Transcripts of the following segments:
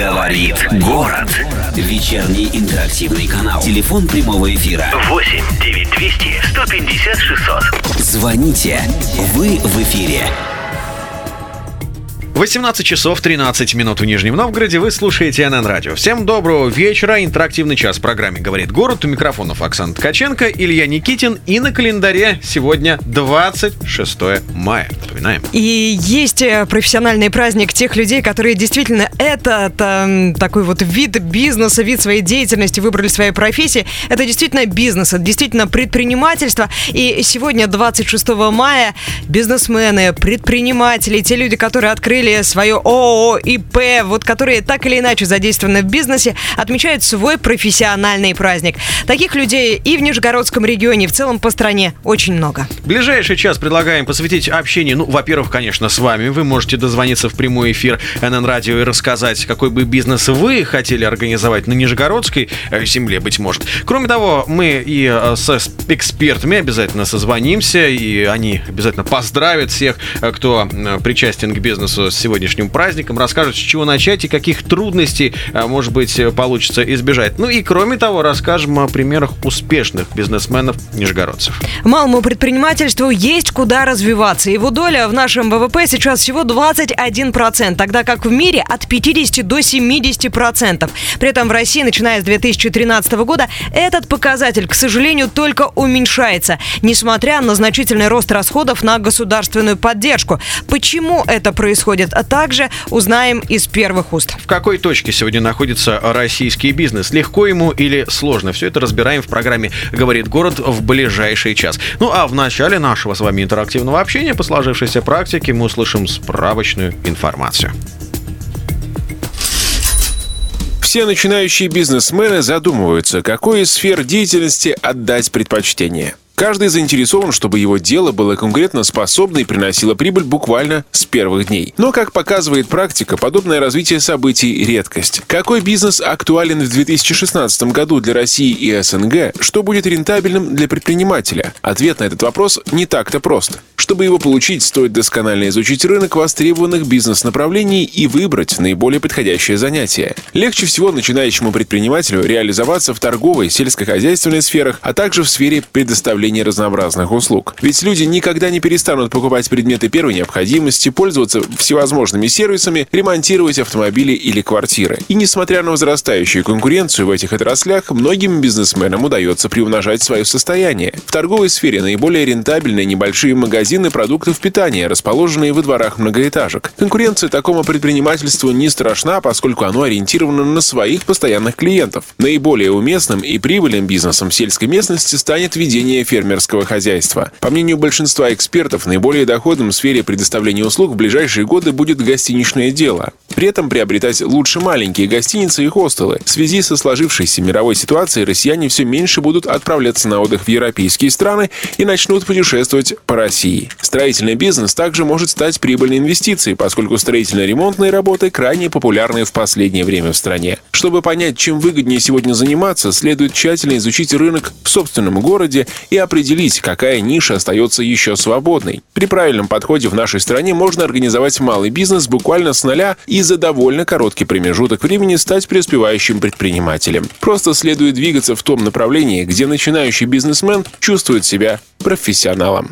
Говорит город. Вечерний интерактивный канал. Телефон прямого эфира. 8 9200 150 600. Звоните. Вы в эфире. 18 часов 13 минут в Нижнем Новгороде. Вы слушаете НН Радио. Всем доброго вечера. Интерактивный час в программе «Говорит город». У микрофонов Оксана Ткаченко, Илья Никитин. И на календаре сегодня 26 мая. Напоминаем. И есть э, профессиональный праздник тех людей, которые действительно этот э, такой вот вид бизнеса, вид своей деятельности выбрали своей профессии. Это действительно бизнес, это действительно предпринимательство. И сегодня, 26 мая, бизнесмены, предприниматели, те люди, которые открыли свое ООО, ИП, вот которые так или иначе задействованы в бизнесе, отмечают свой профессиональный праздник. Таких людей и в Нижегородском регионе, и в целом по стране очень много. Ближайший час предлагаем посвятить общению. Ну, во-первых, конечно, с вами. Вы можете дозвониться в прямой эфир НН Радио и рассказать, какой бы бизнес вы хотели организовать на Нижегородской э, земле, быть может. Кроме того, мы и э, с экспертами обязательно созвонимся, и они обязательно поздравят всех, э, кто причастен к бизнесу с сегодняшним праздником, расскажут, с чего начать и каких трудностей, э, может быть, э, получится избежать. Ну и, кроме того, расскажем о примерах успешных бизнесменов нижегородцев. Малому предпринимательству есть куда развиваться. Его доля в нашем ВВП сейчас всего 21%, тогда как в мире от 50 до 70%. При этом в России, начиная с 2013 года, этот показатель, к сожалению, только уменьшается, несмотря на значительный рост расходов на государственную поддержку. Почему это происходит? А также узнаем из первых уст. В какой точке сегодня находится российский бизнес? Легко ему или сложно? Все это разбираем в программе «Говорит город» в ближайший час. Ну а в начале нашего с вами интерактивного общения по сложившейся практике мы услышим справочную информацию. Все начинающие бизнесмены задумываются, какой из сфер деятельности отдать предпочтение. Каждый заинтересован, чтобы его дело было конкурентоспособно и приносило прибыль буквально с первых дней. Но, как показывает практика, подобное развитие событий – редкость. Какой бизнес актуален в 2016 году для России и СНГ? Что будет рентабельным для предпринимателя? Ответ на этот вопрос не так-то прост. Чтобы его получить, стоит досконально изучить рынок востребованных бизнес-направлений и выбрать наиболее подходящее занятие. Легче всего начинающему предпринимателю реализоваться в торговой, сельскохозяйственной сферах, а также в сфере предоставления разнообразных услуг. Ведь люди никогда не перестанут покупать предметы первой необходимости, пользоваться всевозможными сервисами, ремонтировать автомобили или квартиры. И несмотря на возрастающую конкуренцию в этих отраслях, многим бизнесменам удается приумножать свое состояние. В торговой сфере наиболее рентабельные небольшие магазины продуктов питания, расположенные во дворах многоэтажек. Конкуренция такому предпринимательству не страшна, поскольку оно ориентировано на своих постоянных клиентов. Наиболее уместным и прибыльным бизнесом сельской местности станет ведение фермерского хозяйства. По мнению большинства экспертов, наиболее доходным в сфере предоставления услуг в ближайшие годы будет гостиничное дело. При этом приобретать лучше маленькие гостиницы и хостелы. В связи со сложившейся мировой ситуацией россияне все меньше будут отправляться на отдых в европейские страны и начнут путешествовать по России. Строительный бизнес также может стать прибыльной инвестицией, поскольку строительно-ремонтные работы крайне популярны в последнее время в стране. Чтобы понять, чем выгоднее сегодня заниматься, следует тщательно изучить рынок в собственном городе и определить, какая ниша остается еще свободной. При правильном подходе в нашей стране можно организовать малый бизнес буквально с нуля и за довольно короткий промежуток времени стать преуспевающим предпринимателем. Просто следует двигаться в том направлении, где начинающий бизнесмен чувствует себя профессионалом.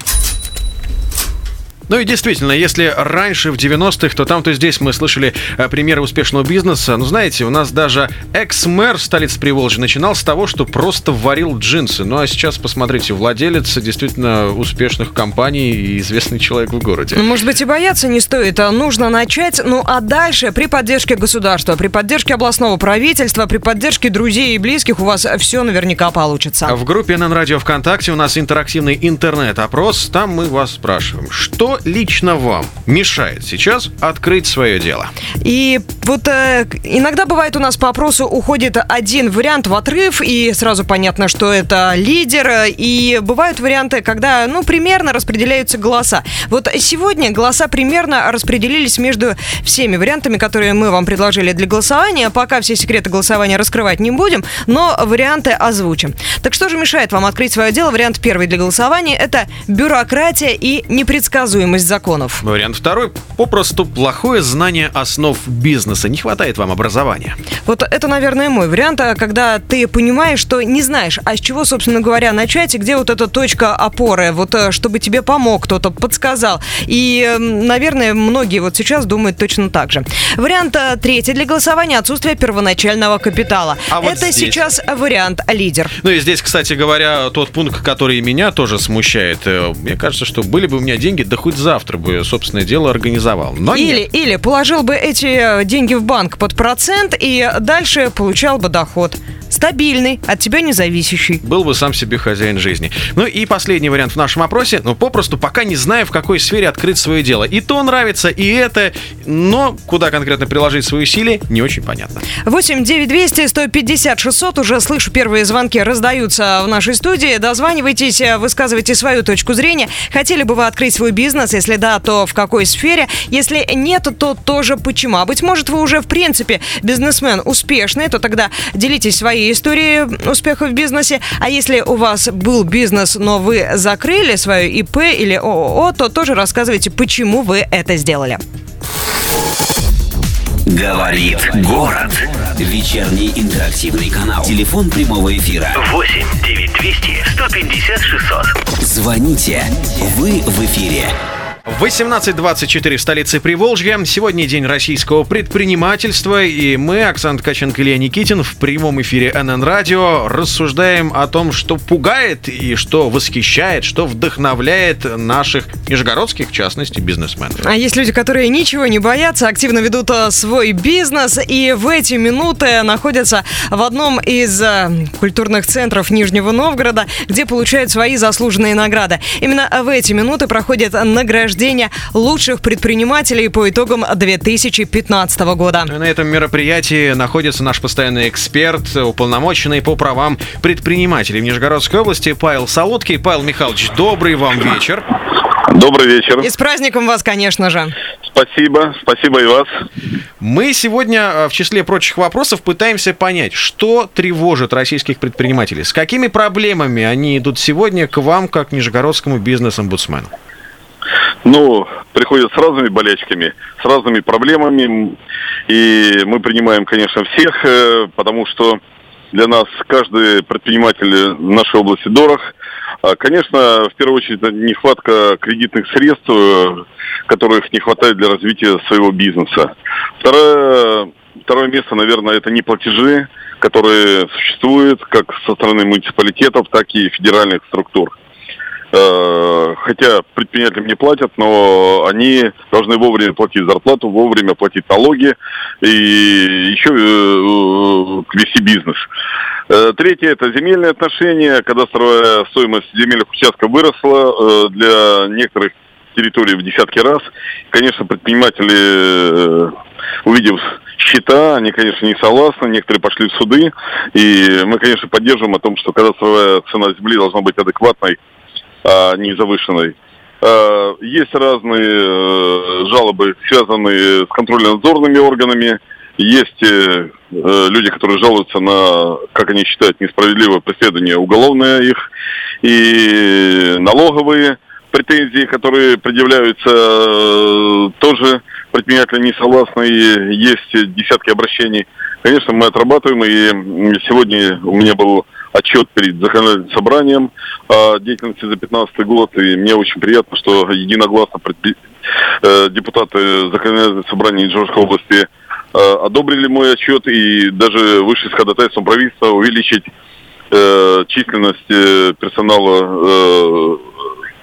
Ну и действительно, если раньше в 90-х, то там, то здесь мы слышали э, примеры успешного бизнеса. Ну, знаете, у нас даже экс-мэр столицы Приволжья начинал с того, что просто варил джинсы. Ну, а сейчас, посмотрите, владелец действительно успешных компаний и известный человек в городе. Ну, Может быть, и бояться не стоит, а нужно начать. Ну, а дальше при поддержке государства, при поддержке областного правительства, при поддержке друзей и близких у вас все наверняка получится. В группе НН Радио ВКонтакте у нас интерактивный интернет-опрос. Там мы вас спрашиваем, что лично вам мешает сейчас открыть свое дело? И вот э, иногда бывает у нас по опросу уходит один вариант в отрыв, и сразу понятно, что это лидер. И бывают варианты, когда, ну, примерно распределяются голоса. Вот сегодня голоса примерно распределились между всеми вариантами, которые мы вам предложили для голосования. Пока все секреты голосования раскрывать не будем, но варианты озвучим. Так что же мешает вам открыть свое дело? Вариант первый для голосования – это бюрократия и непредсказуемость предсказуемость законов. Вариант второй. Попросту плохое знание основ бизнеса. Не хватает вам образования. Вот это, наверное, мой вариант, а когда ты понимаешь, что не знаешь, а с чего, собственно говоря, начать, и где вот эта точка опоры, вот э, чтобы тебе помог кто-то, подсказал. И, наверное, многие вот сейчас думают точно так же. Вариант э, третий для голосования – отсутствие первоначального капитала. А вот это здесь? сейчас вариант лидер. Ну и здесь, кстати говоря, тот пункт, который меня тоже смущает. Э, Мне кажется, что были бы у меня деньги, да хоть завтра бы собственное дело организовал. Но Или, нет. или положил бы эти э, деньги в банк под процент и дальше получал бы доход. Стабильный, от тебя не зависящий. Был бы сам себе хозяин жизни. Ну и последний вариант в нашем опросе. Ну, попросту пока не знаю, в какой сфере открыть свое дело. И то нравится, и это, но куда конкретно приложить свои усилия, не очень понятно. 8 9 200 150 600. Уже слышу, первые звонки раздаются в нашей студии. Дозванивайтесь, э, высказывайте свою точку зрения. Хотели бы вы открыть свой бизнес? Если да, то в какой сфере? Если нет, то тоже почему? А быть может, вы уже в принципе бизнесмен успешный, то тогда делитесь своей историей успеха в бизнесе. А если у вас был бизнес, но вы закрыли свое ИП или ООО, то тоже рассказывайте, почему вы это сделали. Говорит город. Вечерний интерактивный канал. Телефон прямого эфира. 8 9200 150 600. Звоните. Вы в эфире. 18.24 в столице Приволжья. Сегодня день российского предпринимательства, и мы, Оксана Ткаченко, Илья Никитин, в прямом эфире НН Радио рассуждаем о том, что пугает и что восхищает, что вдохновляет наших нижегородских, в частности, бизнесменов. А есть люди, которые ничего не боятся, активно ведут э, свой бизнес и в эти минуты находятся в одном из э, культурных центров Нижнего Новгорода, где получают свои заслуженные награды. Именно в эти минуты проходит награждение лучших предпринимателей по итогам 2015 года. На этом мероприятии находится наш постоянный эксперт, уполномоченный по правам предпринимателей в Нижегородской области Павел Солодкий. Павел Михайлович, добрый вам вечер. Добрый вечер. И с праздником вас, конечно же. Спасибо. Спасибо и вас. Мы сегодня э, в числе прочих вопросов пытаемся понять, что тревожит российских предпринимателей, с какими проблемами они идут сегодня к вам, как нижегородскому бизнес-омбудсмену. Ну, приходят с разными болячками, с разными проблемами. И мы принимаем, конечно, всех, э, потому что для нас каждый предприниматель в нашей области дорог. А, Конечно, в первую очередь, это нехватка кредитных средств, э, которых не хватает для развития своего бизнеса. Второе, второе место, наверное, это неплатежи, которые существуют как со стороны муниципалитетов, так и федеральных структур. Э, Хотя предпринимателям не платят, но они должны вовремя платить зарплату, вовремя платить налоги и еще э, вести бизнес. Э, Третье – это земельные отношения. Кадастровая стоимость земельных участков выросла э, для некоторых территорий в десятки раз. Конечно, предприниматели, э, увидев счета, они, конечно, не согласны, некоторые пошли в суды. И мы, конечно, поддерживаем о том, что кадастровая цена земли должна быть адекватной, а не завышенной. Э, Есть разные э, жалобы, связанные с контрольно-надзорными органами. Есть э, э, люди, которые жалуются на, как они считают, несправедливое преследование уголовное их. И налоговые претензии, которые предъявляются, тоже предприниматели не согласны. И есть десятки обращений. Конечно, мы отрабатываем. И сегодня у меня был отчет перед законодательным собранием о деятельности за 2015 год, и мне очень приятно, что единогласно э, депутаты законодательного собрания Нижегородской области э, одобрили мой отчет и даже вышли с ходатайством правительства увеличить э, численность э, персонала э,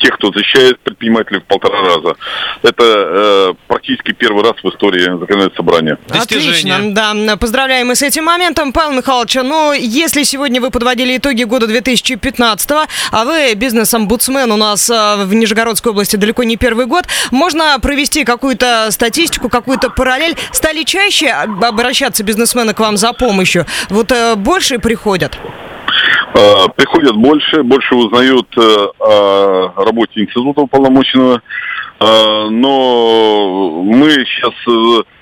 тех, кто защищает предпринимателей в полтора раза. Это э, практически первый раз в истории законодательного собрания. Достижение. Отлично, да. Поздравляем мы с этим моментом, Павел Михайлович. Но если сегодня вы подводили итоги года 2015, а вы бизнес-омбудсмен у нас э, в Нижегородской области далеко не первый год, можно провести какую-то статистику, какую-то параллель? Стали чаще обращаться бизнесмены к вам за помощью? Вот э, больше приходят? Э, Приходят больше, больше узнают э, о работе института уполномоченного. Э, Но мы сейчас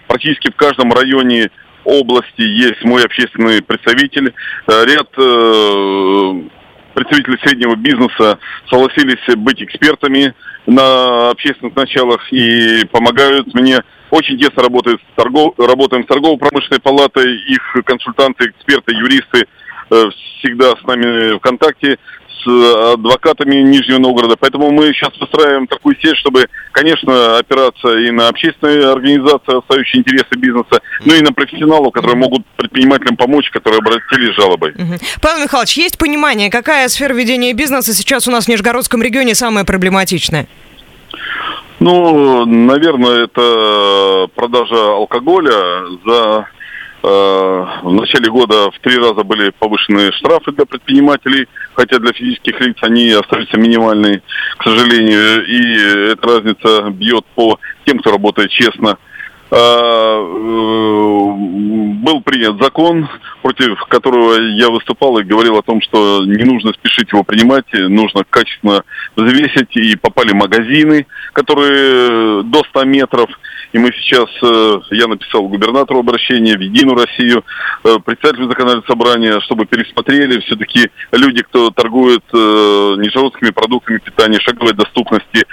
практически в каждом районе области есть мой общественный представитель. Ряд представители среднего бизнеса согласились быть экспертами на общественных началах и помогают мне. Очень тесно работают с работаем с торгово-промышленной палатой, их консультанты, эксперты, юристы всегда с нами в контакте с адвокатами Нижнего Новгорода. Поэтому мы сейчас выстраиваем такую сеть, чтобы, конечно, опираться и на общественные организации, отстающие интересы бизнеса, ну и на профессионалов, которые могут предпринимателям помочь, которые обратились с жалобой. Павел Михайлович, есть понимание, какая сфера ведения бизнеса сейчас у нас в Нижегородском регионе самая проблематичная? Ну, наверное, это продажа алкоголя за Э, в начале года в три раза были повышены штрафы для предпринимателей, хотя для физических лиц они остаются минимальные, к сожалению. И эта разница бьет по тем, кто работает честно. Э, э, был принят закон, против которого я выступал и говорил о том, что не нужно спешить его принимать, нужно качественно взвесить. И попали магазины, которые до 100 метров – и мы сейчас, э, я написал губернатору обращение в Единую Россию, э, председателю законодательного собрания, чтобы пересмотрели все-таки люди, кто торгует э, нижегородскими продуктами питания, шаговой доступности,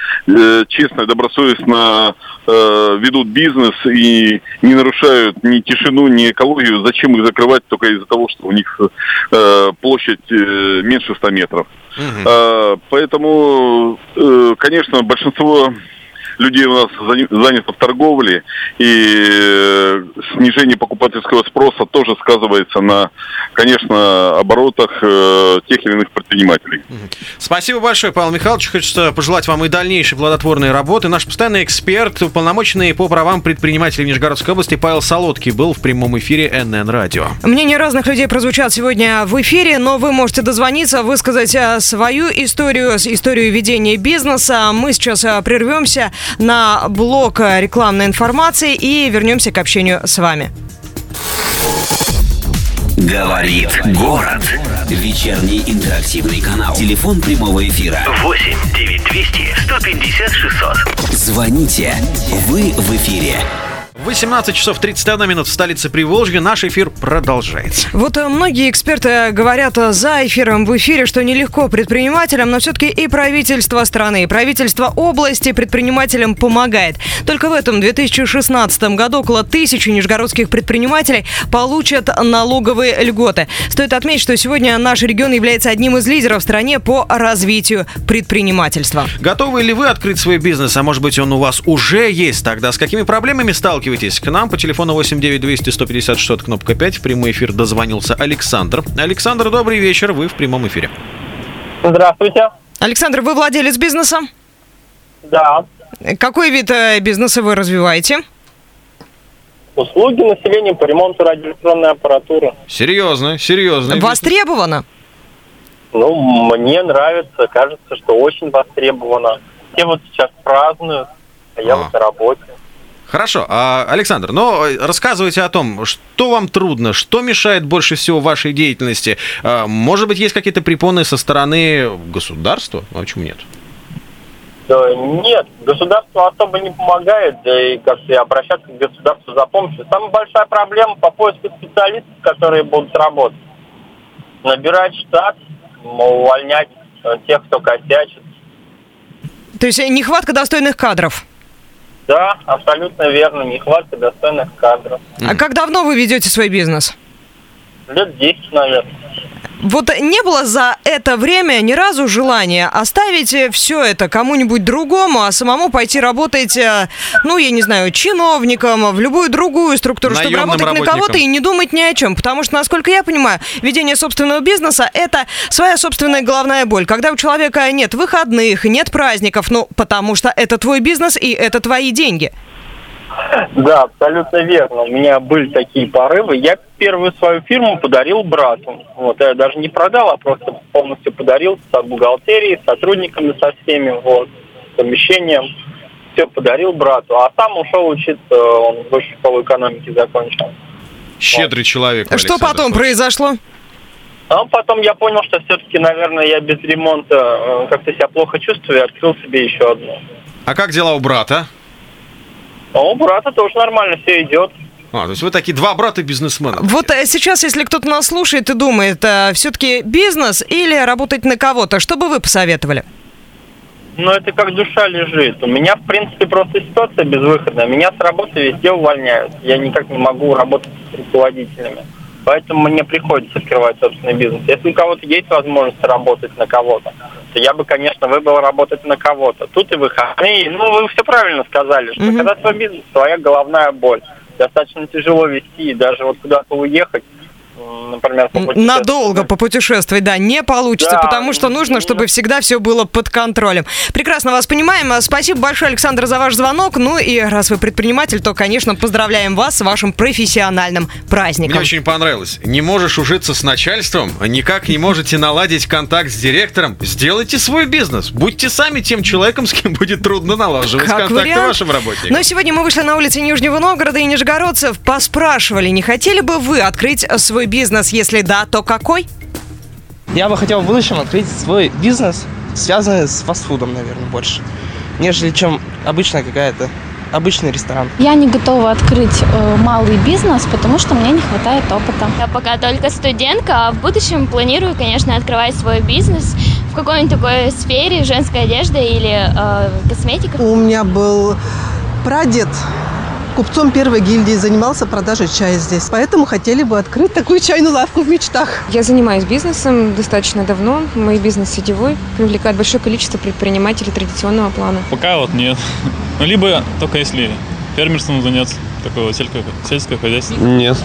честно и добросовестно ведут бизнес и не нарушают ни тишину, ни экологию. Зачем их закрывать только из-за того, что у них площадь меньше 100 метров? Угу. Поэтому, конечно, большинство людей у нас занято в торговле, и э, снижение покупательского спроса тоже сказывается на, конечно, оборотах э, тех или иных предпринимателей. Спасибо большое, Павел Михайлович. Хочется пожелать вам и дальнейшей плодотворной работы. Наш постоянный эксперт, уполномоченный по правам предпринимателей Нижегородской области Павел Солодкий был в прямом эфире НН Радио. Мнения разных людей прозвучат сегодня в эфире, но вы можете дозвониться, высказать э, свою историю, историю ведения бизнеса. Мы сейчас прервемся на блок рекламной информации и вернемся к общению с вами. Говорит город. Вечерний интерактивный канал. Телефон прямого эфира. 8 9200 150 600. Звоните. Вы в эфире. 18 часов 31 минут в столице Приволжья. Наш эфир продолжается. Вот э, многие эксперты говорят э, за эфиром в эфире, что нелегко предпринимателям, но все-таки и правительство страны, и правительство области предпринимателям помогает. Только в этом 2016 году около тысячи нижегородских предпринимателей получат налоговые льготы. Стоит отметить, что сегодня наш регион является одним из лидеров в стране по развитию предпринимательства. Готовы ли вы открыть свой бизнес? А может быть он у вас уже есть? Тогда с какими проблемами сталкиваетесь? Дозванивайтесь к нам по телефону 89200 150 600, кнопка 5. В прямой эфир дозвонился Александр. Александр, добрый вечер, вы в прямом эфире. Здравствуйте. Александр, вы владелец бизнеса? Да. Какой вид э, бизнеса вы развиваете? Услуги населения по ремонту радиоэлектронной аппаратуры. Серьезно, серьезно. Востребовано? Ну, мне нравится, кажется, что очень востребовано. Все вот сейчас празднуют, а я а. вот на работе. Хорошо, а, Александр, но э, рассказывайте о том, что вам трудно, что мешает больше всего вашей деятельности. А, может быть, есть какие-то препоны со стороны государства? А почему нет? Нет, государство особо не помогает, да и как-то обращаться к государству за помощью. Самая большая проблема по поиску специалистов, которые будут работать. Набирать штат, увольнять э, тех, кто косячит. То есть нехватка достойных кадров? Да, абсолютно верно. Нехватка достойных кадров. А как давно вы ведете свой бизнес? Лет 10, наверное. Вот не было за это время ни разу желания оставить все это кому-нибудь другому, а самому пойти работать, э, ну, я не знаю, чиновником, в любую другую структуру, чтобы работать на кого-то и не думать ни о чем. Потому что, насколько я понимаю, ведение собственного бизнеса – это своя собственная головная боль. Когда у человека нет выходных, нет праздников, ну, потому что это твой бизнес и это твои деньги. Да, абсолютно верно. У меня были такие порывы. Я первую свою фирму подарил брату. Вот, я даже не продал, а просто полностью подарил с бухгалтерией, с сотрудниками, со всеми, вот, с помещением. Все подарил брату. А сам ушел учиться, он высшую школу экономики закончил. Щедрый вот. человек. Александр Что потом произошло? А потом я понял, что все-таки, наверное, я без ремонта э, как-то себя плохо чувствую и открыл себе еще одну. А как дела у брата? А у брата тоже нормально все идет. А, то есть вы такие два брата бизнесмена. Вот а сейчас, если кто-то нас слушает и думает, а, все-таки бизнес или работать на кого-то, что бы вы посоветовали? но это как душа лежит. У меня, в принципе, просто ситуация безвыходная. Меня с работы везде увольняют. Я никак не могу работать с руководителями. Поэтому мне приходится открывать собственный бизнес. Если у кого-то есть возможность работать на кого-то, то я бы, конечно, выбрал работать на кого-то. Тут и выходные. Ну, вы все правильно сказали, что Мгм. когда свой бизнес, твоя головная боль. Достаточно тяжело вести, даже вот куда-то уехать, например, по пути Надолго попутешествовать, да, не получится, Да, потому что нужно, именно. чтобы всегда все было под контролем. Прекрасно вас понимаем. Спасибо большое, Александр, за ваш звонок. Ну и раз вы предприниматель, то, конечно, поздравляем вас с вашим профессиональным праздником. Мне очень понравилось. Не можешь ужиться с начальством, никак не можете наладить контакт с директором. Сделайте свой бизнес. Будьте сами тем человеком, с кем будет трудно налаживать Как контакты вариант. вашим работникам. Но сегодня мы вышли на улицы Нижнего Новгорода и нижегородцев, поспрашивали, не хотели бы вы открыть свой бизнес? Если да, то какой? Я бы хотел в будущем открыть свой бизнес, связанный с фастфудом, наверное, больше, нежели чем обычная какая-то обычный ресторан. Я не готова открыть э, малый бизнес, потому что мне не хватает опыта. Я пока только студентка, а в будущем планирую, конечно, открывать свой бизнес в какой-нибудь такой сфере, женской одежды или э, косметика. У меня был прадед купцом первой гильдии, занимался продажей чая здесь. Поэтому хотели бы открыть такую чайную лавку в мечтах. Я занимаюсь бизнесом достаточно давно. Мой бизнес сетевой, привлекает большое количество предпринимателей традиционного плана. Пока вот нет. Ну, либо только если фермерством заняться, такое вот сельское, сельское хозяйство. Нет,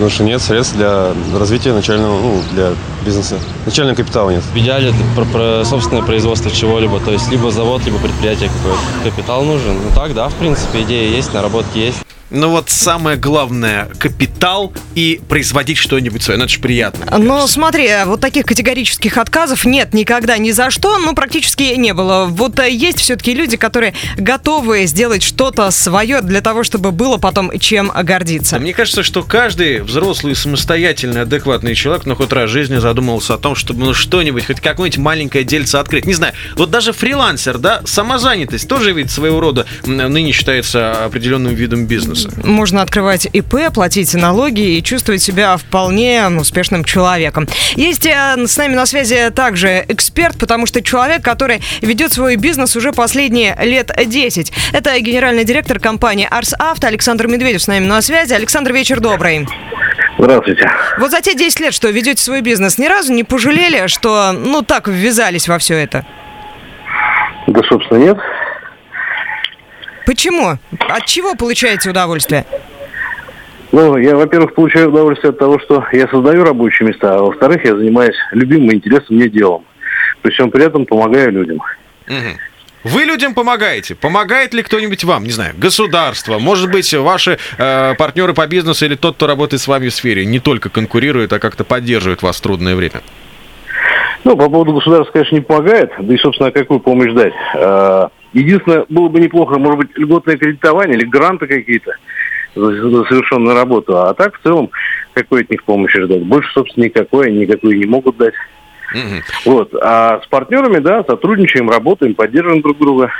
потому что нет средств для развития начального, ну, для бизнеса. Начального капитала нет. В идеале это про, про собственное производство чего-либо, то есть либо завод, либо предприятие какое-то. Капитал нужен. Ну так, да, в принципе, идея есть, наработки есть. Ну вот самое главное – капитал и производить что-нибудь свое. Ну это же приятно. Но смотри, вот таких категорических отказов нет никогда ни за что, ну практически не было. Вот э, есть все-таки люди, которые готовы сделать что-то свое для того, чтобы было потом чем гордиться. Мне кажется, что каждый взрослый, самостоятельный, адекватный человек, ну, хоть раз в жизни задумывался о том, чтобы ну, что-нибудь, хоть какое-нибудь маленькое дельце открыть. Не знаю, вот даже фрилансер, да, самозанятость тоже ведь своего рода ныне считается определенным видом бизнеса. Можно открывать ИП, платить налоги и чувствовать себя вполне успешным человеком. Есть э, с нами на связи также эксперт, потому что человек, который ведет свой бизнес уже последние лет 10. Это генеральный директор компании Арс Авто Александр Медведев с нами на связи. Александр, вечер добрый. Здравствуйте. Вот за те 10 лет, что ведете свой бизнес, ни разу не пожалели, что ну так ввязались во все это? Да, собственно, нет. Почему? От чего получаете удовольствие? Ну, я, во-первых, получаю удовольствие от того, что я создаю рабочие места, а во-вторых, я занимаюсь любимым и интересным мне делом. Причем при этом помогаю людям. Вы людям помогаете. Помогает ли кто-нибудь вам? Не знаю, государство, может быть, ваши э, партнеры по бизнесу или тот, кто работает с вами в сфере, не только конкурирует, а как-то поддерживает вас в трудное время? Ну, по поводу государства, конечно, не помогает, да и, собственно, какую помощь дать. Единственное, было бы неплохо, может быть, льготное кредитование или гранты какие-то за совершенную работу. А так, в целом, какой от них помощи ждать? Больше, собственно, никакой, они никакую не могут дать. Вот. А с партнерами, да, сотрудничаем, работаем, поддерживаем друг друга.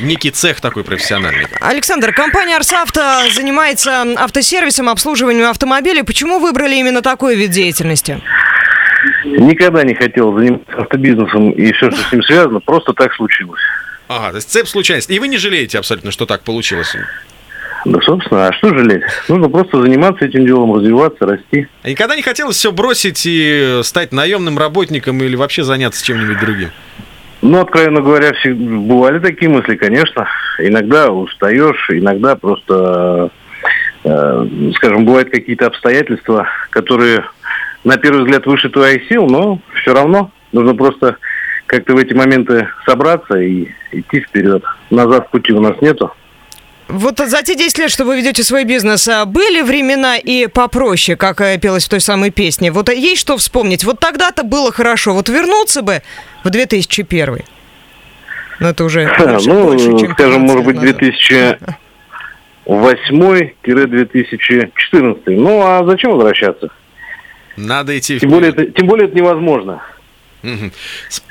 Некий цех такой профессиональный. Александр, компания Арсавто занимается автосервисом, обслуживанием автомобилей. Почему выбрали именно такой вид деятельности? Никогда не хотел заниматься автобизнесом и все, что с ним связано, просто так случилось. Ага, то есть цепь случайностей. И вы не жалеете абсолютно, что так получилось? Да, собственно, а что жалеть? Нужно просто заниматься этим делом, развиваться, расти. А никогда не хотелось все бросить и стать наемным работником или вообще заняться чем-нибудь другим? Ну, откровенно говоря, все, бывали такие мысли, конечно. Иногда устаешь, иногда просто, э, скажем, бывают какие-то обстоятельства, которые на первый взгляд выше твоих сил, но все равно нужно просто как-то в эти моменты собраться и идти вперед. Назад пути у нас нету. Вот за те 10 лет, что вы ведете свой бизнес, а были времена и попроще, как пелось в той самой песне? Вот есть что вспомнить? Вот тогда-то было хорошо. Вот вернуться бы в 2001 Ну, это уже больше- ну, больше, чем скажем, 15 может быть, лет назад. 2008-2014. Ну, а зачем возвращаться? Надо идти Тем более, это, тем более это невозможно.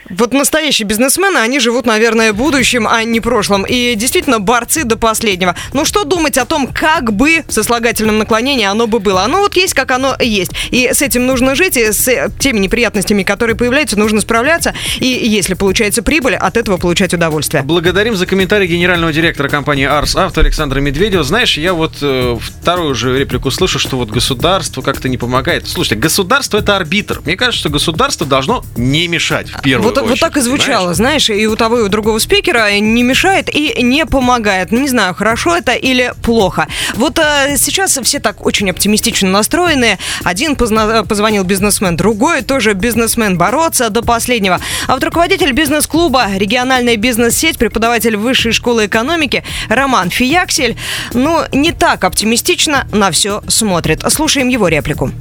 Вот настоящие бизнесмены, они живут, наверное, будущим, а не прошлым. И действительно борцы до последнего. Ну что думать о том, как бы в сослагательном наклонении оно бы было? Оно вот есть, как оно есть. И с этим нужно жить, и с теми неприятностями, которые появляются, нужно справляться. И если получается прибыль, от этого получать удовольствие. Благодарим за комментарий генерального директора компании Арс Авто Александра Медведева. Знаешь, я вот э, вторую же реплику слышу, что вот государство как-то не помогает. Слушайте, государство это арбитр. Мне кажется, что государство должно не мешать в первую Вот, вот очередь. так и звучало, знаешь, и у того, и у другого спикера не мешает и не помогает. Ну, Не знаю, хорошо это или плохо. Вот э, сейчас все так очень оптимистично настроены. Один позна- позвонил бизнесмен, другой тоже бизнесмен бороться до последнего. А вот руководитель бизнес-клуба «Региональная бизнес-сеть», преподаватель Высшей школы экономики Роман Фияксель, ну, не так оптимистично на все смотрит. Слушаем его реплику.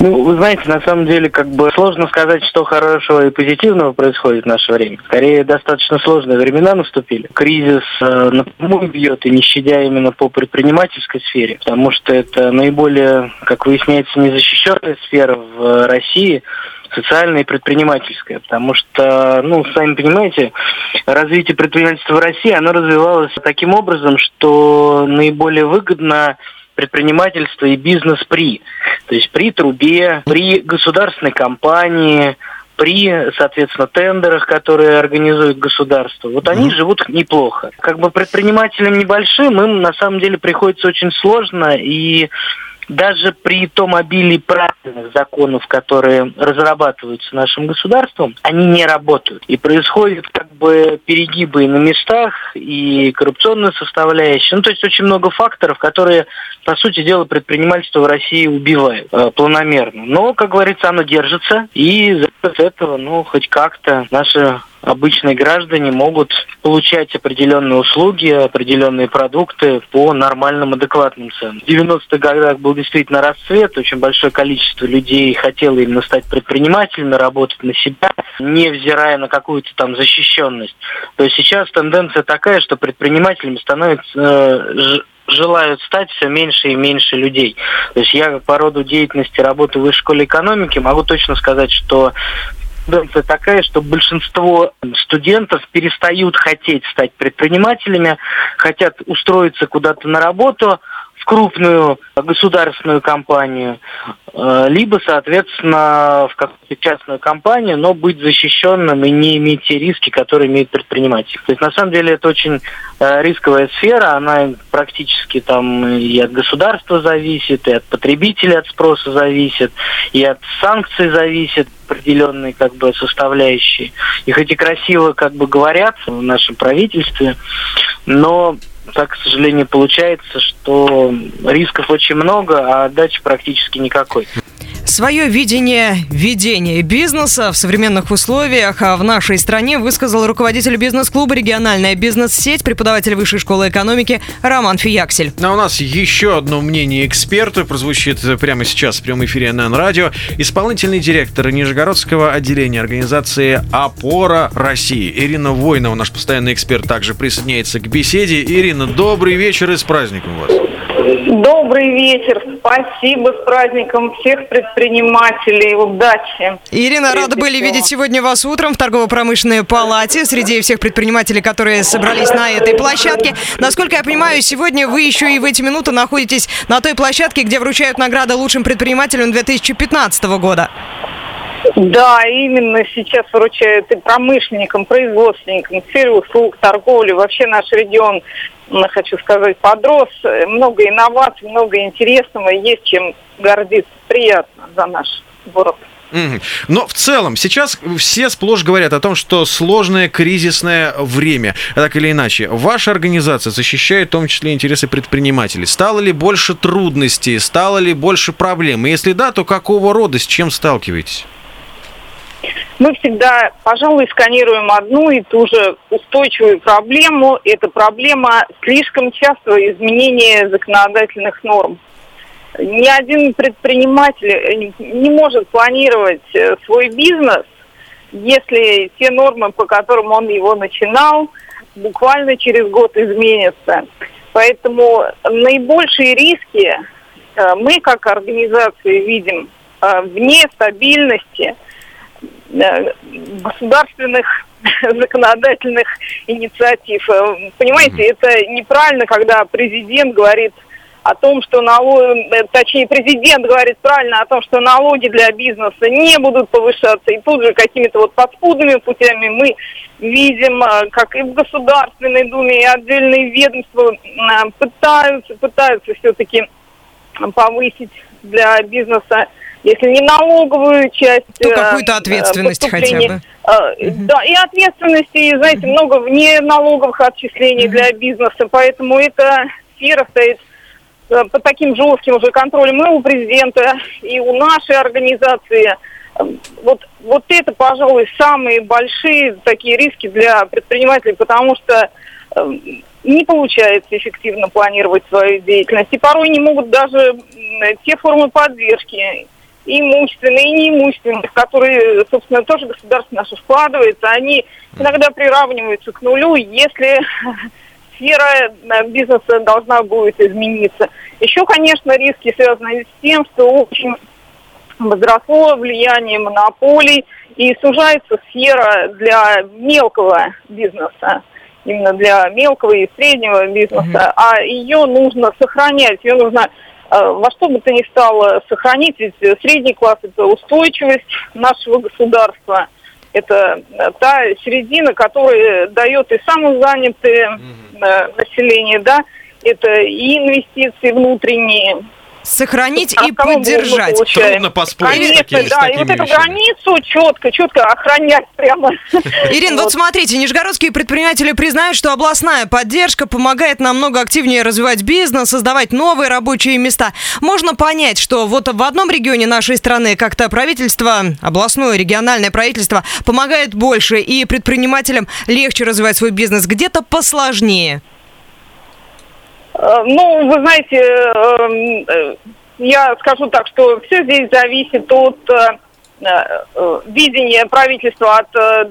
Ну, вы знаете, на самом деле, как бы сложно сказать, что хорошего и позитивного происходит в наше время. Скорее, достаточно сложные времена наступили. Кризис э, напрямую бьет и не щадя именно по предпринимательской сфере, потому что это наиболее, как выясняется, незащищенная сфера в э, России, социальная и предпринимательская, потому что, ну, сами понимаете, развитие предпринимательства в России, оно развивалось таким образом, что наиболее выгодно предпринимательство и бизнес при. То есть при трубе, при государственной компании, при, соответственно, тендерах, которые организует государство. Вот они живут неплохо. Как бы предпринимателям небольшим им на самом деле приходится очень сложно и даже при том обилии правильных законов, которые разрабатываются нашим государством, они не работают. И происходят как бы перегибы и на местах, и коррупционная составляющая. Ну, то есть очень много факторов, которые, по сути дела, предпринимательство в России убивают э, планомерно. Но, как говорится, оно держится, и за счет этого, ну, хоть как-то наши обычные граждане могут получать определенные услуги, определенные продукты по нормальным, адекватным ценам. В 90-х годах был действительно расцвет, очень большое количество людей хотело именно стать предпринимателями, работать на себя, невзирая на какую-то там защищенность. То есть сейчас тенденция такая, что предпринимателями становятся э, желают стать все меньше и меньше людей. То есть я по роду деятельности работаю в высшей школе экономики, могу точно сказать, что тенденция такая, что большинство студентов перестают хотеть стать предпринимателями, хотят устроиться куда-то на работу в крупную государственную компанию, э, либо, соответственно, в какую-то частную компанию, но быть защищенным и не иметь те риски, которые имеет предприниматель. То есть, на самом деле, это очень э, рисковая сфера, она практически там и от государства зависит, и от потребителя от спроса зависит, и от санкций зависит определенные как бы составляющие. И хоть и красиво как бы говорят в нашем правительстве, но так, к сожалению, получается, что рисков очень много, а отдачи практически никакой. Свое видение ведения бизнеса в современных условиях а в нашей стране высказал руководитель бизнес-клуба «Региональная бизнес-сеть», преподаватель Высшей школы экономики Роман Фияксель. А у нас еще одно мнение эксперта прозвучит прямо сейчас в прямом эфире НН Радио. Исполнительный директор Нижегородского отделения организации «Опора России» Ирина Войнова, наш постоянный эксперт, также присоединяется к беседе. Ирина, добрый вечер и с праздником вас. Добрый вечер. Спасибо с праздником всех предпринимателей. Удачи. Ирина, рада были видеть сегодня вас утром в торгово-промышленной палате среди всех предпринимателей, которые собрались на этой площадке. Насколько я понимаю, сегодня вы еще и в эти минуты находитесь на той площадке, где вручают награды лучшим предпринимателям 2015 года. Да, именно сейчас вручают и промышленникам, производственникам, сфере услуг, торговли. Вообще наш регион, хочу сказать, подрос. Много инноваций, много интересного. Есть чем гордиться. Приятно за наш город. Но в целом, сейчас все сплошь говорят о том, что сложное кризисное время, так или иначе. Ваша организация защищает в том числе интересы предпринимателей. Стало ли больше трудностей, стало ли больше проблем? И если да, то какого рода, с чем сталкиваетесь? Мы всегда, пожалуй, сканируем одну и ту же устойчивую проблему. Это проблема слишком частого изменения законодательных норм. Ни один предприниматель э, не может планировать э, свой бизнес, если те нормы, по которым он его начинал, буквально через год изменятся. Поэтому наибольшие риски э, мы как организации видим в нестабильности, государственных законодательных инициатив. Э, Понимаете, это неправильно, когда президент говорит о том, что налоги, э, точнее, президент говорит правильно о том, что налоги для бизнеса не будут повышаться. И тут же какими-то вот подспудными путями мы видим, э, как и в Государственной Думе, и отдельные ведомства э, пытаются, пытаются все-таки повысить для бизнеса, если не налоговую часть. То э, какую-то э, ответственность хотя бы. э, Да, и ответственности, и, знаете, много вне налоговых отчислений для бизнеса, поэтому эта сфера стоит под таким жестким уже контролем и у президента, и у нашей организации. Вот, вот это, пожалуй, самые большие такие риски для предпринимателей, потому что не получается эффективно планировать свою деятельность. И порой не могут даже те формы поддержки, имущественные, и неимущественные, в которые, собственно, тоже государство наше вкладывается, они иногда приравниваются к нулю, если сфера э, бизнеса должна будет измениться. Еще, конечно, риски связаны с тем, что очень возросло влияние монополий и сужается сфера для мелкого бизнеса, именно для мелкого и среднего бизнеса, а ее нужно сохранять, ее нужно во что бы то ни стало сохранить, ведь средний класс это устойчивость нашего государства, это э, та середина, которая дает и самозанятые э, население, да, это и инвестиции внутренние, Сохранить а и поддержать. Трудно поспорить с Конечно, такими- с да, и такими вот эту вещами. границу четко, четко охранять прямо. Ирин, вот смотрите, нижегородские предприниматели признают, что областная поддержка помогает намного активнее развивать бизнес, создавать новые рабочие места. Можно понять, что вот в одном регионе нашей страны как-то правительство, областное, региональное правительство помогает больше, и предпринимателям легче развивать свой бизнес. Где-то посложнее. Э, Ну, вы знаете, э, э, я скажу так, что все здесь зависит от видения правительства, от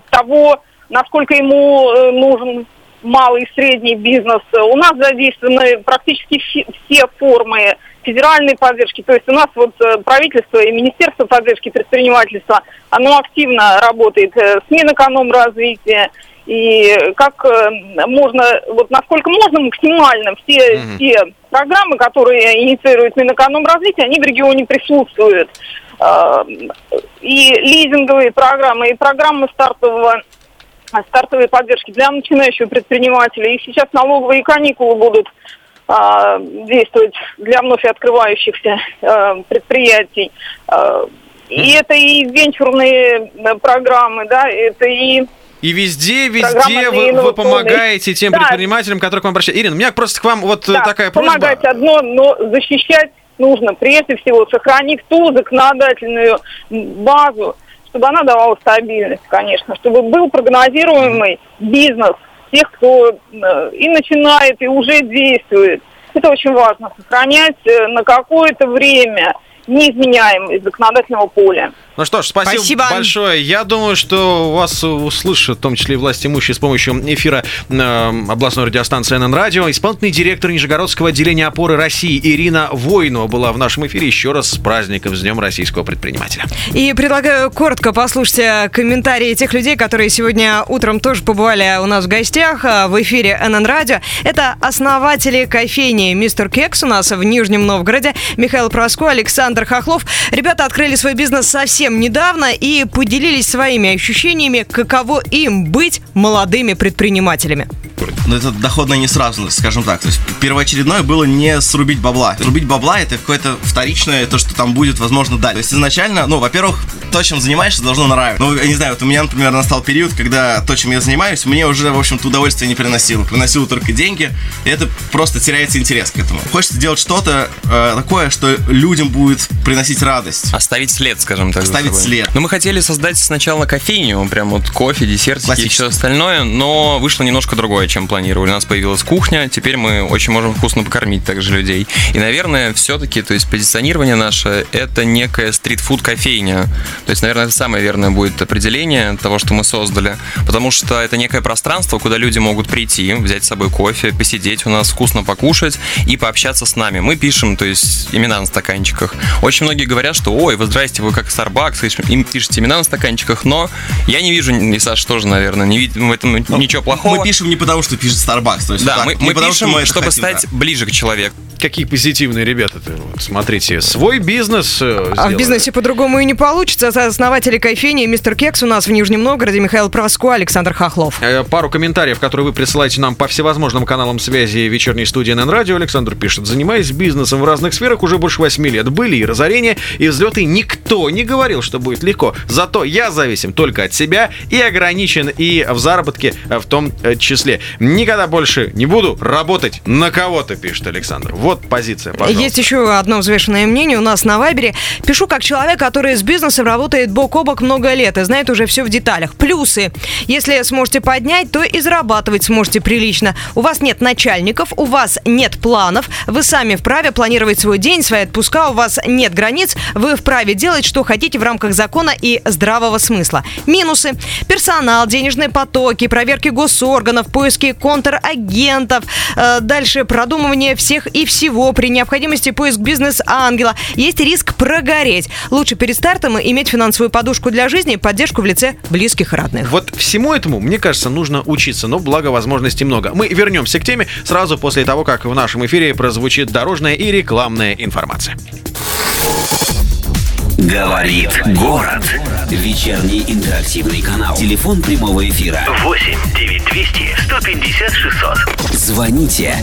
того, насколько ему нужен малый и средний бизнес. У нас задействованы практически все- формы федеральной поддержки. То есть у нас вот правительство и Министерство поддержки предпринимательства, оно активно работает с Минэкономразвития. И как э, можно, вот насколько можно максимально все, все программы, которые инициирует Минэкономразвитие, они в регионе присутствуют. Э, И лизинговые программы, и программы стартового стартовой поддержки для начинающего предпринимателя. И сейчас налоговые каникулы будут а, действовать для вновь открывающихся а, предприятий. А, и это и венчурные э, программы, да, это и И везде, везде вы, вы помогаете тем Да. предпринимателям, которые к вам обращаются. Ирина, у меня просто к вам вот э, Да, такая просьба. помогать одно, но защищать нужно прежде всего, сохранив ту законодательную базу, чтобы она давала стабильность, конечно, чтобы был прогнозируемый бизнес тех, кто э, и начинает, и уже действует. Это очень важно, сохранять э, на какое-то время неизменяемость законодательного поля. Ну что ж, спасибо, Спасибо. большое. Я думаю, что вас услышат, в том числе и власти имущие, с помощью эфира э, областной радиостанции НН Радио. Исполнительный директор Нижегородского отделения опоры России Ирина Войнова была в нашем эфире. Еще раз с праздником, с Днем российского предпринимателя. И предлагаю коротко послушать э, комментарии тех людей, которые сегодня утром тоже побывали у нас в гостях э, в эфире НН Радио. Это основатели кофейни «Мистер Кекс» у нас в Нижнем Новгороде. Михаил Проско, Александр Хохлов. Ребята открыли свой бизнес совсем недавно и поделились своими ощущениями, каково им быть молодыми предпринимателями. Но это доходно не сразу, скажем так. То есть первоочередное было не срубить бабла. Срубить бабла это какое-то вторичное, то, что там будет, возможно, дальше. То есть изначально, ну, во-первых, то, чем занимаешься, должно нравиться. Ну, я не знаю, вот у меня, например, настал период, когда то, чем я занимаюсь, мне уже, в общем-то, удовольствие не приносило. Приносило только деньги, и это просто теряется интерес к этому. Хочется делать что-то э, такое, что людям будет приносить радость. Оставить след, скажем так. Оставить след. Ну, мы хотели создать сначала кофейню, прям вот кофе, десертики и все остальное, но вышло немножко другое. Чем планировали. У нас появилась кухня, теперь мы очень можем вкусно покормить также людей. И, наверное, все-таки, то есть позиционирование наше – это некая стритфуд-кофейня. То есть, наверное, это самое верное будет определение того, что мы создали. Потому что это некое пространство, куда люди могут прийти, взять с собой кофе, посидеть у нас, вкусно покушать и пообщаться с нами. Мы пишем, то есть, имена на стаканчиках. Очень многие говорят, что, ой, вы здрасте, вы как Starbucks, им пишете имена на стаканчиках, но я не вижу, и Саша тоже, наверное, не видит в этом ничего плохого. Мы пишем не потому, что пишет Starbucks. То есть Да, вот мы, не мы потому, пишем, что мы чтобы хотим, стать да. ближе к человеку. Какие позитивные ребята-то. Вот, смотрите, свой бизнес э, А в бизнесе по-другому и не получится. Основатели кофейни «Мистер Кекс» у нас в Нижнем Новгороде Михаил Проско, Александр Хохлов. Э, Пару комментариев, которые вы присылаете нам по всевозможным каналам связи вечерней студии НН Радио. Александр пишет, занимаясь бизнесом в разных сферах уже больше 8 лет. Были и разорения, и взлеты. Никто не говорил, что будет легко. Зато я зависим только от себя и ограничен и в заработке э, в том э, числе. Никогда больше не буду работать на кого-то, пишет Александр. Вот позиция, пожалуйста. Есть еще одно взвешенное мнение у нас на Вайбере. Пишу как человек, который с бизнесом работает бок о бок много лет и знает уже все в деталях. Плюсы. Если сможете поднять, то и зарабатывать сможете прилично. У вас нет начальников, у вас нет планов, вы сами вправе планировать свой день, свои отпуска, у вас нет границ, вы вправе делать, что хотите в рамках закона и здравого смысла. Минусы. Персонал, денежные потоки, проверки госорганов, поиски контрагентов, э, дальше продумывание всех и всего, при необходимости поиск бизнес-ангела. Есть риск прогореть. Лучше перед стартом иметь финансовую подушку для жизни и поддержку в лице близких и родных. Вот всему этому, мне кажется, нужно учиться, но благо возможностей много. Мы вернемся к теме сразу после того, как в нашем эфире прозвучит дорожная и рекламная информация. Говорит город. Вечерний интерактивный канал. Телефон прямого эфира. 8 9200 150 600. Звоните.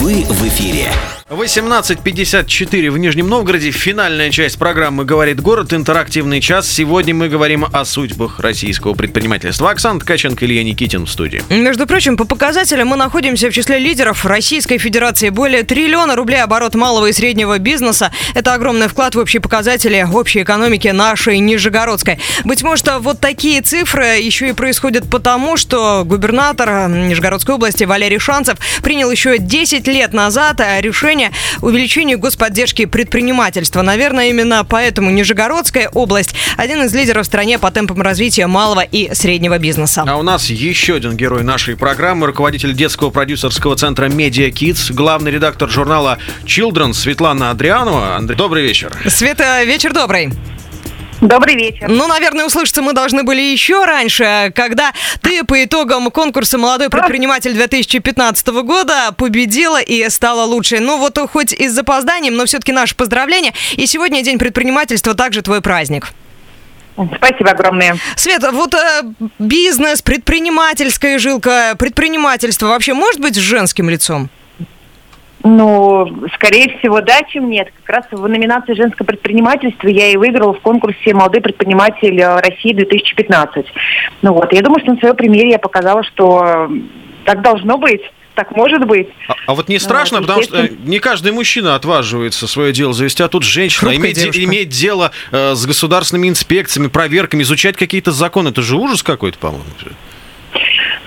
Вы в эфире. 18.54 в Нижнем Новгороде. Финальная часть программы «Говорит город». Интерактивный час. Сегодня мы говорим о судьбах российского предпринимательства. Оксана Ткаченко, Илья Никитин в студии. Между прочим, по показателям мы находимся в числе лидеров Российской Федерации. Более триллиона рублей оборот малого и среднего бизнеса. Это огромный вклад в общие показатели общей экономики нашей Нижегородской. Быть может, вот такие цифры еще и происходят потому, что губернатор Нижегородской области Валерий Шанцев принял еще 10 лет назад решение увеличению господдержки предпринимательства. Наверное, именно поэтому Нижегородская область один из лидеров в стране по темпам развития малого и среднего бизнеса. А у нас еще один герой нашей программы, руководитель детского продюсерского центра Media Kids, главный редактор журнала Children Светлана Андрианова. Андрей, добрый вечер. Света, вечер добрый. Добрый вечер. Ну, наверное, услышаться мы должны были еще раньше, когда ты по итогам конкурса «Молодой предприниматель 2015 года» победила и стала лучшей. Ну, вот хоть и с запозданием, но все-таки наше поздравление. И сегодня День предпринимательства, также твой праздник. Спасибо огромное. Света, вот э, бизнес, предпринимательская жилка, предпринимательство вообще может быть с женским лицом? Ну, скорее всего, да, чем нет. Как раз в номинации «Женское предпринимательство» я и выиграла в конкурсе «Молодой предприниматель э, России-2015». Ну вот, я думаю, что на своем примере я показала, что так должно быть, так может быть. А, а вот не страшно, Ну, потому что э, не каждый мужчина отваживается свое дело завести, а тут женщина де- девушка. имеет дело э, с государственными инспекциями, проверками, изучать какие-то законы. Это же ужас какой-то, по-моему.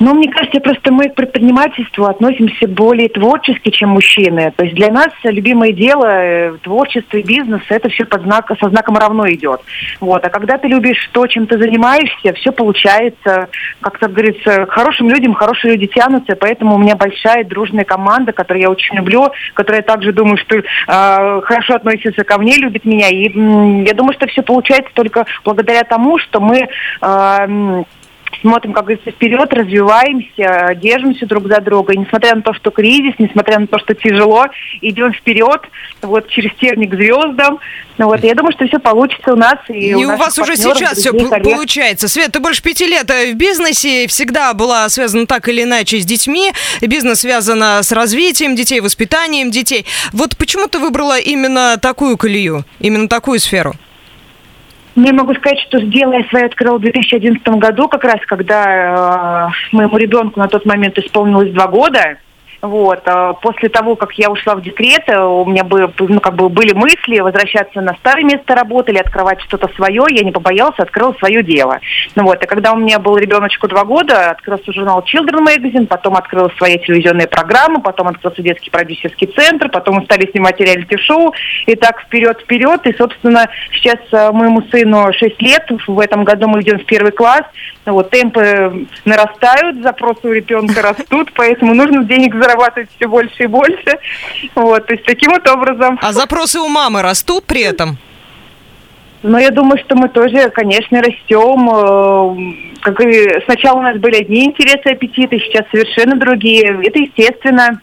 Ну, мне кажется, просто мы к предпринимательству относимся более творчески, чем мужчины. То есть для нас любимое дело, э, творчество и бизнес, это все под знак, со знаком равно идет. Вот. А когда ты любишь то, чем ты занимаешься, все получается, как так говорится, к хорошим людям хорошие люди тянутся, поэтому у меня большая дружная команда, которую я очень люблю, которая также думаю, что э, хорошо относится ко мне, любит меня. И м, я думаю, что все получается только благодаря тому, что мы э, смотрим, как говорится, вперед, развиваемся, держимся друг за друга. И несмотря на то, что кризис, несмотря на то, что тяжело, идем вперед, вот через терник к звездам. Ну, вот, я думаю, что все получится у нас. И, И у наших вас уже сейчас все коллег. получается. Свет, ты больше пяти лет э, в бизнесе, всегда была связана так или иначе с детьми. Бизнес связан с развитием детей, воспитанием детей. Вот почему ты выбрала именно такую колею, именно такую сферу? Ну, я могу сказать, что сделая свое открыла в 2011 году, как раз когда э, моему ребенку на тот момент исполнилось два года. Вот. а После того, как я ушла в декрет, э, у меня бы, ну, как бы были мысли возвращаться на старое место работы или открывать что-то свое. Я не побоялась, открыла свое дело. Ну вот. И когда у меня был ребеночку два года, открылся журнал Children Magazine, потом открыла свои телевизионные программы, потом открылся детский продюсерский центр, потом мы стали снимать реалити-шоу. И так вперед-вперед. И, собственно, сейчас э, моему сыну 6 лет. В этом году мы идем в первый класс. Ну Вот, темпы нарастают, запросы у ребенка растут, поэтому нужно денег зарабатывать все больше и больше. Вот, то есть таким вот образом. А запросы у мамы растут при этом? Но я думаю, что мы тоже, конечно, растем. э, Как и сначала у нас были одни интересы, аппетиты, сейчас совершенно другие. Это естественно.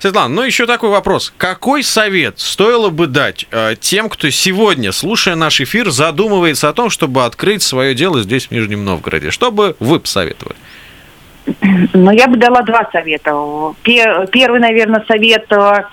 Светлана, ну еще такой вопрос. Какой совет стоило бы дать э, тем, кто сегодня, слушая наш эфир, задумывается о том, чтобы открыть свое дело здесь, в Нижнем Новгороде? Что бы вы посоветовали? Но я бы дала два совета. Пе- Первый, наверное, совет э,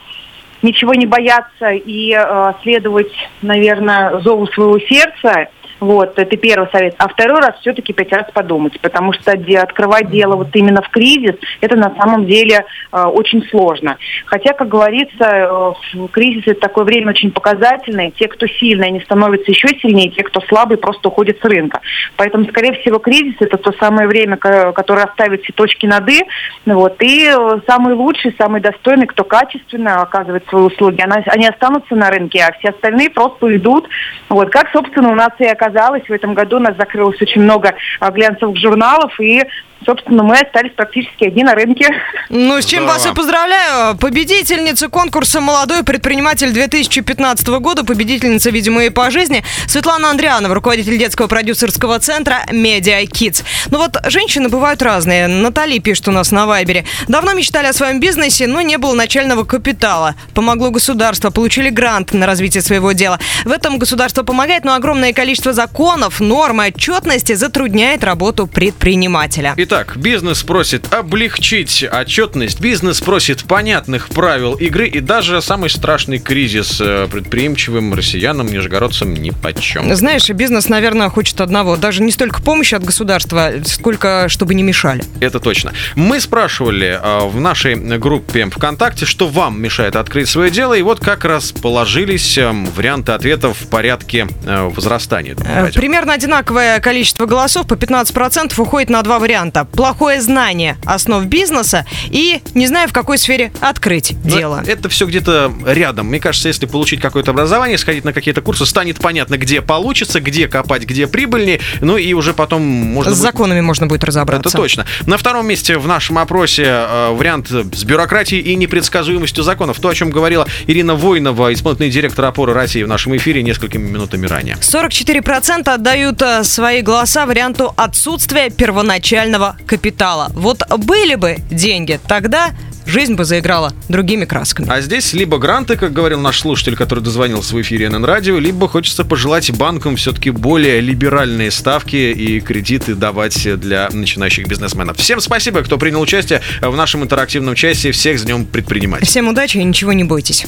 ничего не бояться и э, следовать, наверное, зову своего сердца. Вот, это первый совет. А второй раз все-таки пять раз подумать, потому что де- открывать дело вот именно в кризис, это на самом деле э, очень сложно. Хотя, как говорится, э, кризис это такое время очень показательное. Те, кто сильный, они становятся еще сильнее, те, кто слабый, просто уходят с рынка. Поэтому, скорее всего, кризис это то самое время, ко- которое оставит все точки над «и». Вот, и э, самый лучший, самый достойный, кто качественно оказывает свои услуги, они останутся на рынке, а все остальные просто уйдут. Вот, как, собственно, у нас и оказалось, в этом году у нас закрылось очень много а, глянцевых журналов, и, собственно, мы остались практически одни на рынке. Ну, с чем вас и поздравляю. Победительница конкурса «Молодой предприниматель 2015 года», победительница, видимо, и по жизни, Светлана Андрианова, руководитель детского продюсерского центра «Media Kids». Ну вот, женщины бывают разные. Натали пишет у нас на Вайбере. Давно мечтали о своем бизнесе, но не было начального капитала. Помогло государство, получили грант на развитие своего дела. В этом государство помогает, но огромное количество законов, норм и отчетности затрудняет работу предпринимателя. Итак, бизнес просит облегчить отчетность, бизнес просит понятных правил игры и даже самый страшный кризис э, предприимчивым россиянам, нижегородцам ни почем. Знаешь, бизнес, наверное, хочет одного. Даже не столько помощи от государства, сколько чтобы не мешали. Это точно. Мы спрашивали э, в нашей группе ВКонтакте, что вам мешает открыть свое дело, и вот как раз положились э, варианты ответов в порядке возрастания. Примерно одинаковое количество голосов, по 15% уходит на два варианта. Плохое знание основ бизнеса и не знаю, в какой сфере открыть Но дело. Это все где-то рядом. Мне кажется, если получить какое-то образование, сходить на какие-то курсы, станет понятно, где получится, где копать, где прибыльнее. Ну и уже потом можно С будет- законами можно будет разобраться. Это точно. На втором месте в нашем опросе э, вариант с бюрократией и непредсказуемостью законов. То, о чем говорила Ирина Войнова, исполнительный директор опоры России в нашем эфире несколькими минутами ранее. 44% отдают э, свои голоса варианту отсутствия первоначального капитала. Вот были бы деньги, тогда жизнь бы заиграла другими красками. А здесь либо гранты, как говорил наш слушатель, который дозвонился в эфире НН Радио, либо хочется пожелать банкам все-таки более либеральные ставки и кредиты давать для начинающих бизнесменов. Всем спасибо, кто принял участие в нашем интерактивном часе. Всех с днем предпринимателей. Всем удачи и ничего не бойтесь.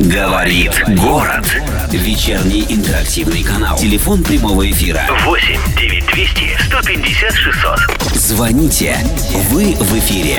Говорит город. Вечерний интерактивный канал. Телефон прямого эфира. 8 9200 150 600. Звоните. Вы в эфире.